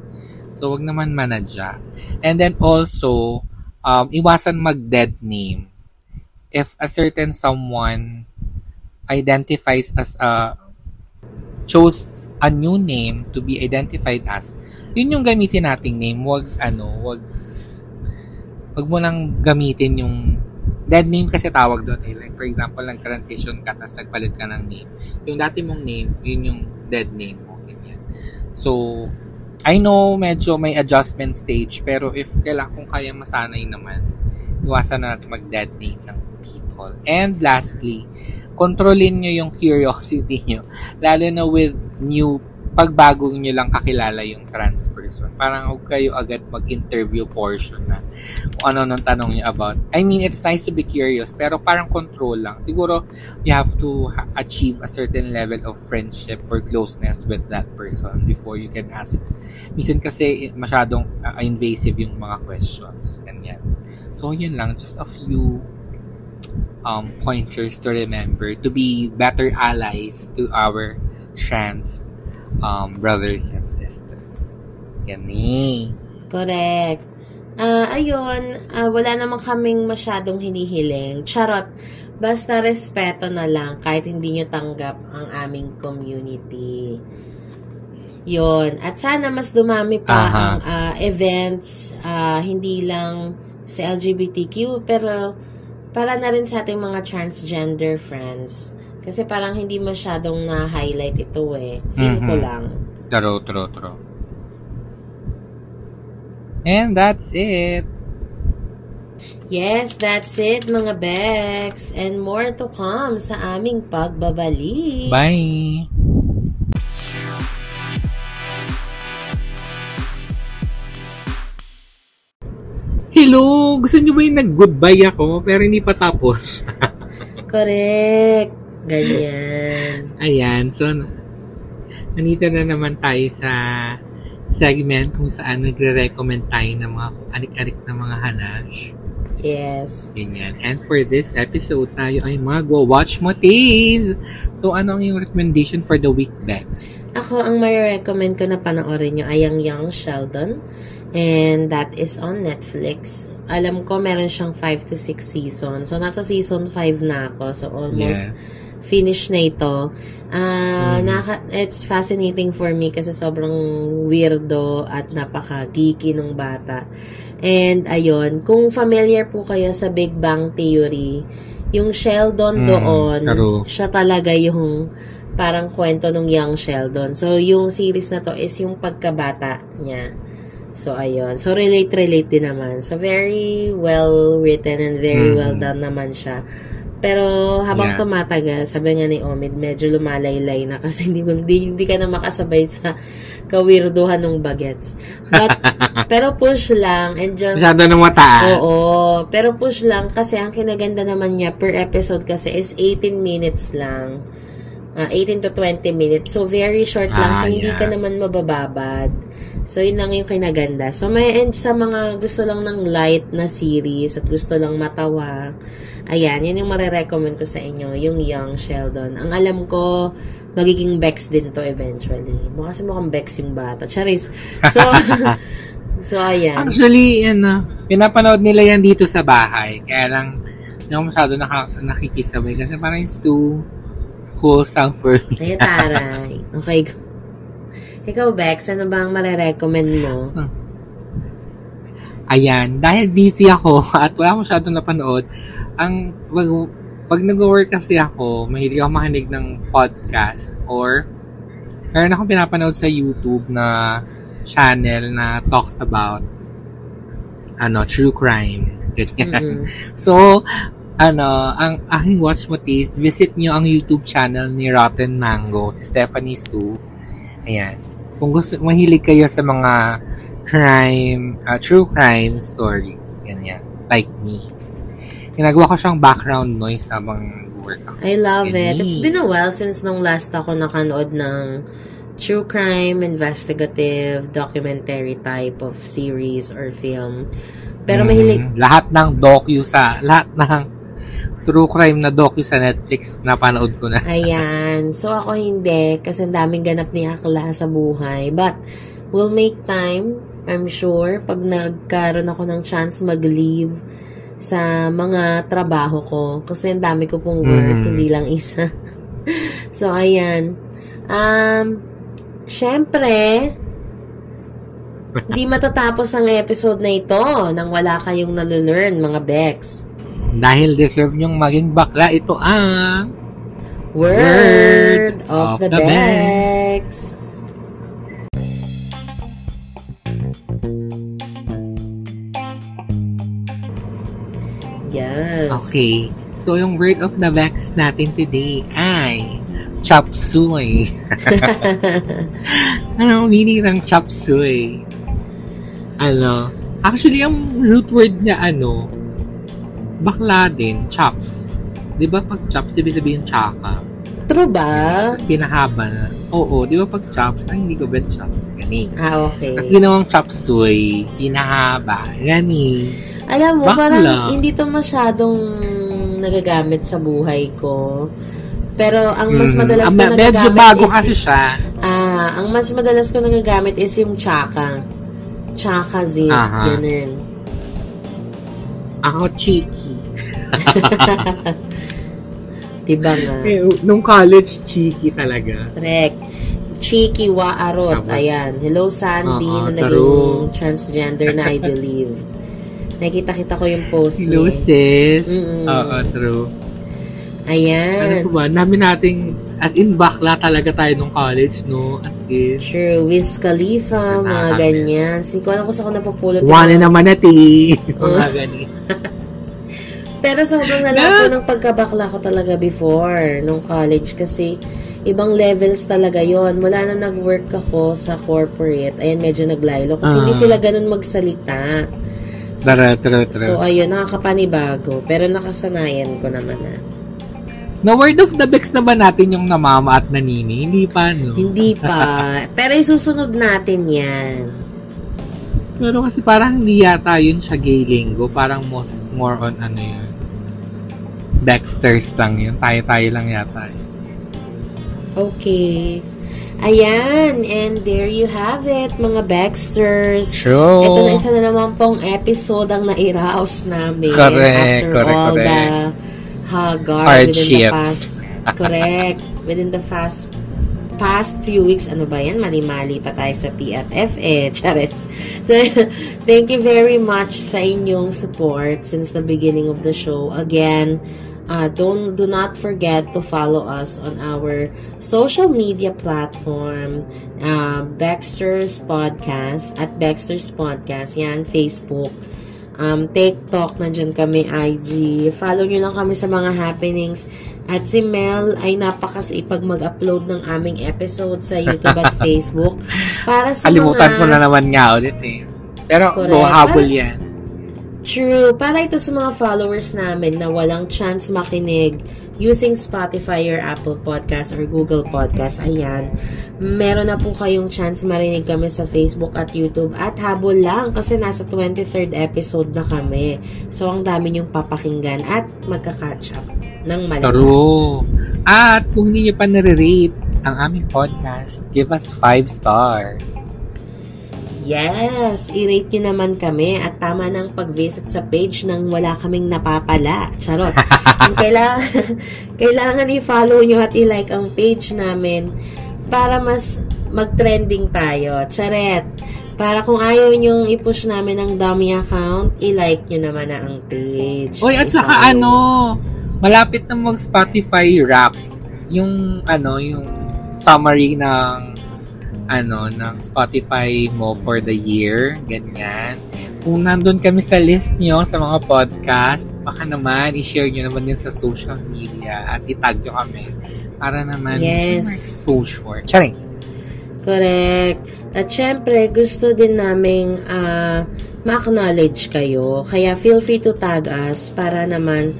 So, wag naman manadya. And then also, um, iwasan mag-dead name. If a certain someone identifies as a, chose a new name to be identified as, yun yung gamitin nating name. Wag, ano, wag, wag mo nang gamitin yung dead name kasi tawag doon eh. Like, for example, nag-transition ka, tapos nagpalit ka ng name. Yung dati mong name, yun yung dead name mo. Ganyan. So, I know medyo may adjustment stage, pero if kailangan kung kaya masanay naman, iwasan na natin mag-dead name ng people. And lastly, kontrolin nyo yung curiosity nyo. Lalo na with new pagbago nyo lang kakilala yung trans person. Parang huwag kayo agad mag-interview portion na kung ano nung tanong niya about. I mean, it's nice to be curious, pero parang control lang. Siguro, you have to achieve a certain level of friendship or closeness with that person before you can ask. Minsan kasi masyadong uh, invasive yung mga questions. Ganyan. So, yun lang. Just a few um, pointers to remember to be better allies to our trans um, brothers and sisters. Yan eh. Correct. Ah, ayun, ah, wala naman kaming masyadong hinihiling. Charot. Basta respeto na lang kahit hindi nyo tanggap ang aming community. Yun. At sana mas dumami pa Aha. ang ah, events, ah, hindi lang sa LGBTQ, pero para na rin sa ating mga transgender friends. Kasi parang hindi masyadong na-highlight ito eh. Feel ko Mhm. lang. True, true, true. And that's it. Yes, that's it mga Bex. And more to come sa aming pagbabalik. Bye! Hello! Gusto niyo ba yung nag-goodbye ako pero hindi pa tapos? Correct. Ganyan. Ayan, so nandito na naman tayo sa segment kung saan nagre-recommend tayo ng mga anik-anik na mga hanash. Yes. Ganyan. And for this episode, tayo ay magwa-watch movies. So, ano ang yung recommendation for the week, Bex? Ako, ang may-recommend ko na panoorin nyo ay ang Young Sheldon. And that is on Netflix. Alam ko, meron siyang 5 to 6 seasons. So, nasa season 5 na ako. So, almost Yes. finish na ito. Ah, Mm. naka- it's fascinating for me kasi sobrang weirdo at napaka-geeky nung bata. And ayun, kung familiar po kayo sa Big Bang Theory, yung Sheldon Mm, doon, true. siya talaga yung parang kwento ng young Sheldon. So, yung series na to is yung pagkabata niya. So, ayun. So, relate-relate din naman. So, very well written and very Mhm. well done naman siya. Pero habang Yeah. tumatagal, sabi nga ni Omid, medyo lumalaylay na kasi hindi, hindi, hindi ka na makasabay sa kawirduhan ng bagets. But, pero push lang. And just, Masyado nang mataas. Oo, pero push lang kasi ang kinaganda naman niya per episode kasi is 18 minutes lang. Ah, 18 to 20 minutes. So, very short lang. Ah, so, hindi yeah. ka naman mabababad. So, yun lang yung kinaganda. So, may end sa mga gusto lang ng light na series at gusto lang matawa. Ayan, yun yung marirecommend ko sa inyo, yung Young Sheldon. Ang alam ko, magiging Bex din to eventually. Mukha kasi mukhang Bex yung bata. Charis. So, so ayan. Actually, ano, pinapanood nila yan dito sa bahay. Kaya lang, hindi ako masyado naka, nakikisabay kasi parang it's too wholesome for me. Ay, taray. Okay. Ikaw, Bex, ano ba ang marirecommend mo? Ayan, dahil busy ako at wala masyadong napanood, ang pag, pag nag-work kasi ako, mahilig ako makinig ng podcast or meron akong pinapanood sa YouTube na channel na talks about ano, true crime. Ganyan. Mm-mm. So, ano, ang aking watch mo is visit nyo ang YouTube channel ni Rotten Mango, si Stephanie Su. Ayan. Kung gusto, mahilig kayo sa mga crime, uh, true crime stories, ganyan, like me. Ginagawa ko siyang background noise habang work ako. I love it. Ganyan. It's been a while since nung last ako nakanood ng true crime, investigative, documentary type of series or film. Pero Mm, mahilig, lahat ng docu sa, lahat ng true crime na docu sa Netflix, napanood ko na. Ayan. So, ako hindi kasi ang daming ganap ni Akla sa buhay. But, we'll make time, I'm sure, pag nagkaroon ako ng chance mag-leave sa mga trabaho ko. Kasi ang dami ko pong work, Mm. hindi lang isa. so, ayan. Um, syempre, hindi matatapos ang episode na ito nang wala kayong nalelearn, mga Bex. Dahil deserve nyong maging bakla, ito ang Word of, of the, the Bex. Yes. Okay. So, yung word of the Vex natin today ay chop suey. ano meaning ng chop suey? Ano? Actually, ang root word niya ano, bakla din, chops. Di ba pag chops, ibig sabihin tsaka. True ba? Tapos pinahaba na. Oo, di ba pag chops, ay hindi ko bet chops. Gani. Ah, okay. Tapos ginawang chop suey, pinahaba. Gani. Alam mo, Bakla. parang hindi to masyadong nagagamit sa buhay ko. Pero ang mas Mm. madalas Ah, ko nagagamit Medyo bago is kasi siya. Ah, ang mas madalas ko nagagamit is yung tsaka. Tsaka zis, Aha. ganun. Ako cheeky. Diba nga? Eh, nung college, cheeky talaga. Correct. Cheeky Waarot. Tapos, Ayan. Hello, Sandy, Oo, na naging true. transgender na, I believe. Nakita-kita ko yung post Hello, niya. sis. Mm-mm. Oo, true. Ano Ayan. po ba? Dami nating, as in, bakla talaga tayo nung college, no? As in, True. Wiz Khalifa, mga Nakakamiss. ganyan. Hindi ko alam kung ko napupulot. yung one mga- naman nati. Oh. Mga gani. Pero sobrang nalako ng pagkabakla ko talaga before, nung college. Kasi, ibang levels talaga yon Mula na nag-work ako sa corporate, ayan, medyo naglaylo. Kasi Ah. hindi sila ganun magsalita. True, true, true. So, ayun, nakakapanibago. Pero nakasanayan ko naman na. Na word of the Bex na ba natin yung namama at nanini? Hindi pa, no? Hindi pa. Pero isusunod natin yan. Pero kasi parang hindi yata yun siya gay lingo. Parang most, more on ano yun. Dexters lang yun. Tayo-tayo lang yata. yun. Okay. Ayan, and there you have it, mga Baxters. True. Ito na isa na naman pong episode ang nairaos namin Correct, after correct, all correct. the haggard within the past. Correct. Within the past past few weeks ano ba yan? Mali-mali pa tayo sa P at F eh chares so thank you very much sa inyong support since the beginning of the show. Again uh, don't do not forget to follow us on our social media platform uh, Baxter's Podcast at Baxter's Podcast yan Facebook um, TikTok, nandyan kami, IG. Follow nyo lang kami sa mga happenings. At si Mel ay napakasipag mag-upload ng aming episode sa YouTube at Facebook. Para sa Kalimutan mga... ko na naman nga ulit eh. Pero Correct. go habol yan. True. Para ito sa mga followers namin na walang chance makinig using Spotify or Apple Podcast or Google Podcast. Ayan. Meron na po kayong chance marinig kami sa Facebook at YouTube. At habol lang kasi nasa 23rd episode na kami. So, ang dami niyong papakinggan at magka-catch up ng malaki. True. At kung hindi niyo pa nare-rate ang aming podcast, give us 5 stars. Yes, i-rate nyo naman kami at tama ng pag-visit sa page nang wala kaming napapala. Charot. Kailangan, kailangan i-follow nyo at i-like ang page namin para mas mag-trending tayo. Charet. Para kung ayaw nyong i-push namin ang dummy account, i-like nyo naman na ang page. Oy, at saka ano, malapit na mag Spotify rap. Yung ano, yung summary ng ano, ng Spotify mo for the year, ganyan. Kung nandun kami sa list nyo sa mga podcast, baka naman i-share nyo naman din sa social media at itag nyo kami para naman Yes. exposure. Charing. Correct. At syempre, gusto din naming ah, ma-acknowledge kayo. Kaya feel free to tag us para naman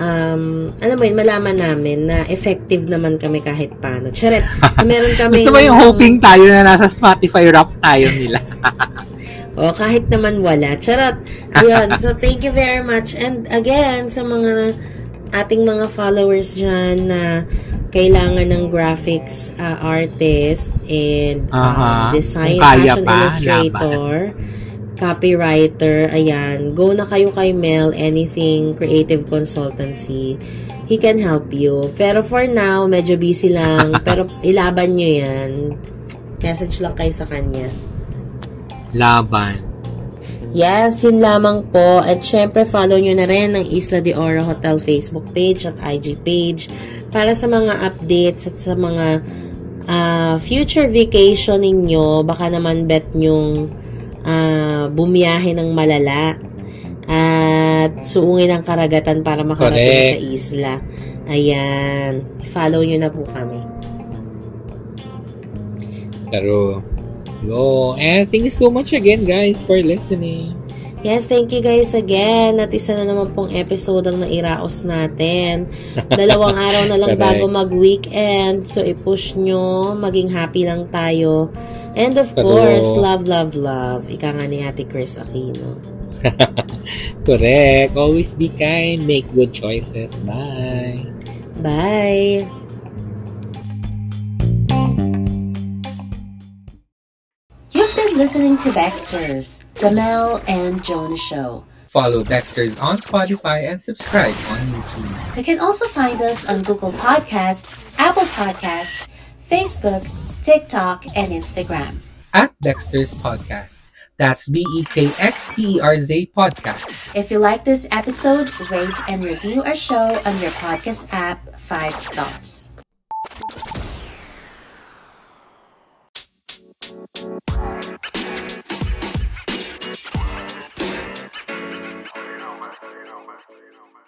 um, alam mo yun, malaman namin na effective naman kami kahit paano. Charet, meron kami... Gusto mo yung hoping tayo na nasa Spotify rap tayo nila? O, kahit naman wala. Charot. Ayun. So, thank you very much. And again, sa mga ating mga followers dyan na kailangan ng graphics uh, artist and um, Aha. design, Kung kaya fashion pa, illustrator, copywriter, ayan, go na kayo kay Mel, anything creative consultancy. He can help you. Pero for now, medyo busy lang. pero ilaban nyo yan. Message lang kayo sa kanya. Laban. Yes, yun lamang po. At syempre, follow nyo na rin ang Isla de Oro Hotel Facebook page at IG page para sa mga updates at sa mga ah, future vacation ninyo. Baka naman bet nyong ah, bumiyahe ng malala at suungin ang karagatan para makarating sa isla. Ayan. Follow nyo na po kami. Pero, go. And thank you so much again, guys, for listening. Yes, thank you guys again. At isa na naman pong episode ang nairaos natin. Dalawang araw na lang bago mag-weekend. So, i-push nyo. Maging happy lang tayo. And of True. course, love, love, love. Ika nga ni Ate Chris Aquino. Correct. Always be kind. Make good choices. Bye. Bye! You've been listening to Baxter's The Mel and Jonah Show. Follow Dexter's on Spotify and subscribe on YouTube. You can also find us on Google Podcast, Apple Podcast, Facebook, TikTok, and Instagram. At Dexter's Podcast. That's B E K X T E R Z Podcast. If you like this episode, rate and review our show on your podcast app five stars. you know. You know.